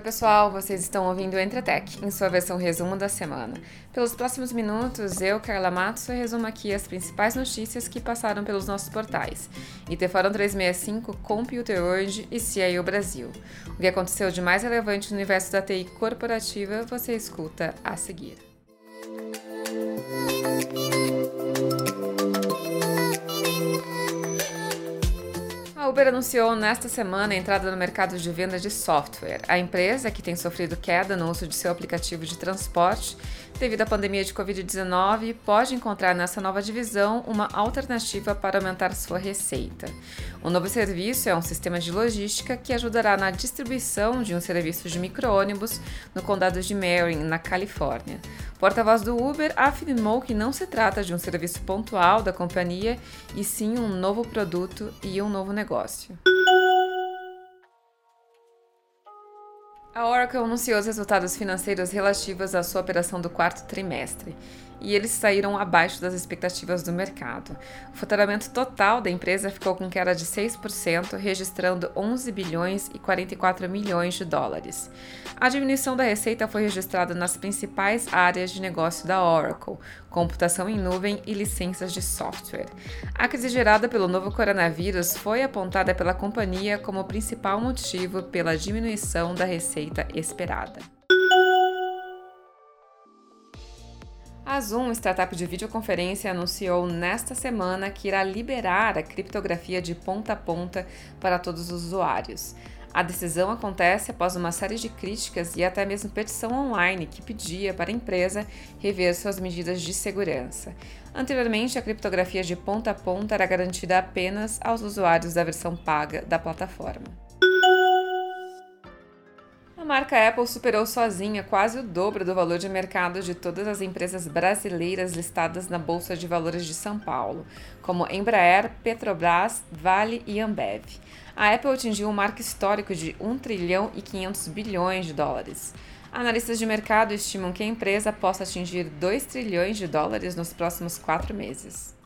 Oi, pessoal, vocês estão ouvindo o Entretec, em sua versão resumo da semana. Pelos próximos minutos, eu, Carla Matos, resumo aqui as principais notícias que passaram pelos nossos portais. IT Fórum 365, Computer World e CIO Brasil. O que aconteceu de mais relevante no universo da TI corporativa, você escuta a seguir. Uber anunciou nesta semana a entrada no mercado de venda de software. A empresa, que tem sofrido queda no uso de seu aplicativo de transporte devido à pandemia de Covid-19, pode encontrar nessa nova divisão uma alternativa para aumentar sua receita. O novo serviço é um sistema de logística que ajudará na distribuição de um serviço de micro-ônibus no condado de Marin, na Califórnia. Porta-voz do Uber afirmou que não se trata de um serviço pontual da companhia, e sim um novo produto e um novo negócio negócio. A Oracle anunciou os resultados financeiros relativos à sua operação do quarto trimestre e eles saíram abaixo das expectativas do mercado. O faturamento total da empresa ficou com queda de 6%, registrando 11 bilhões e 44 milhões de dólares. A diminuição da receita foi registrada nas principais áreas de negócio da Oracle, computação em nuvem e licenças de software. A crise gerada pelo novo coronavírus foi apontada pela companhia como principal motivo pela diminuição da receita esperada. A Zoom, startup de videoconferência, anunciou nesta semana que irá liberar a criptografia de ponta a ponta para todos os usuários. A decisão acontece após uma série de críticas e até mesmo petição online que pedia para a empresa rever suas medidas de segurança. Anteriormente, a criptografia de ponta a ponta era garantida apenas aos usuários da versão paga da plataforma marca Apple superou sozinha quase o dobro do valor de mercado de todas as empresas brasileiras listadas na Bolsa de Valores de São Paulo, como Embraer, Petrobras, Vale e Ambev. A Apple atingiu um marco histórico de 1 trilhão e 500 bilhões de dólares. Analistas de mercado estimam que a empresa possa atingir 2 trilhões de dólares nos próximos quatro meses.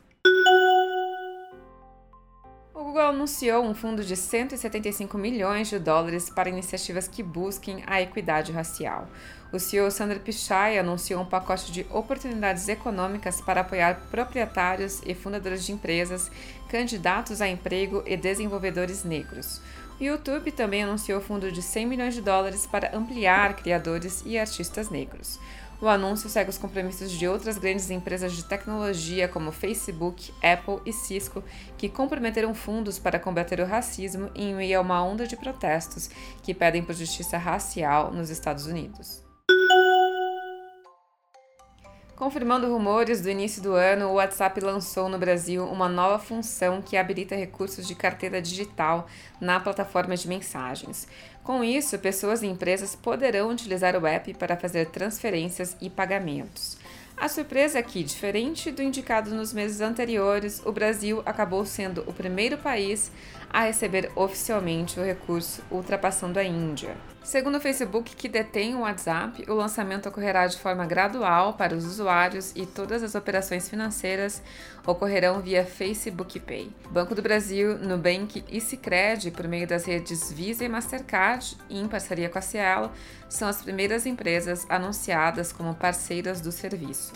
Google anunciou um fundo de 175 milhões de dólares para iniciativas que busquem a equidade racial. O CEO Sandra Pichai anunciou um pacote de oportunidades econômicas para apoiar proprietários e fundadores de empresas, candidatos a emprego e desenvolvedores negros. O YouTube também anunciou fundo de 100 milhões de dólares para ampliar criadores e artistas negros. O anúncio segue os compromissos de outras grandes empresas de tecnologia como Facebook, Apple e Cisco, que comprometeram fundos para combater o racismo em meio a uma onda de protestos que pedem por justiça racial nos Estados Unidos. Confirmando rumores do início do ano, o WhatsApp lançou no Brasil uma nova função que habilita recursos de carteira digital na plataforma de mensagens. Com isso, pessoas e empresas poderão utilizar o app para fazer transferências e pagamentos. A surpresa é que, diferente do indicado nos meses anteriores, o Brasil acabou sendo o primeiro país a receber oficialmente o recurso, ultrapassando a Índia. Segundo o Facebook, que detém o WhatsApp, o lançamento ocorrerá de forma gradual para os usuários e todas as operações financeiras ocorrerão via Facebook Pay. Banco do Brasil, Nubank e Sicredi, por meio das redes Visa e Mastercard, em parceria com a Cielo, são as primeiras empresas anunciadas como parceiras do serviço.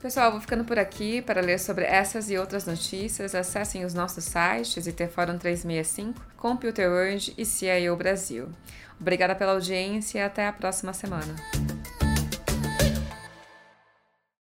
Pessoal, vou ficando por aqui. Para ler sobre essas e outras notícias, acessem os nossos sites IT Fórum 365, Computer World e CIO Brasil. Obrigada pela audiência e até a próxima semana.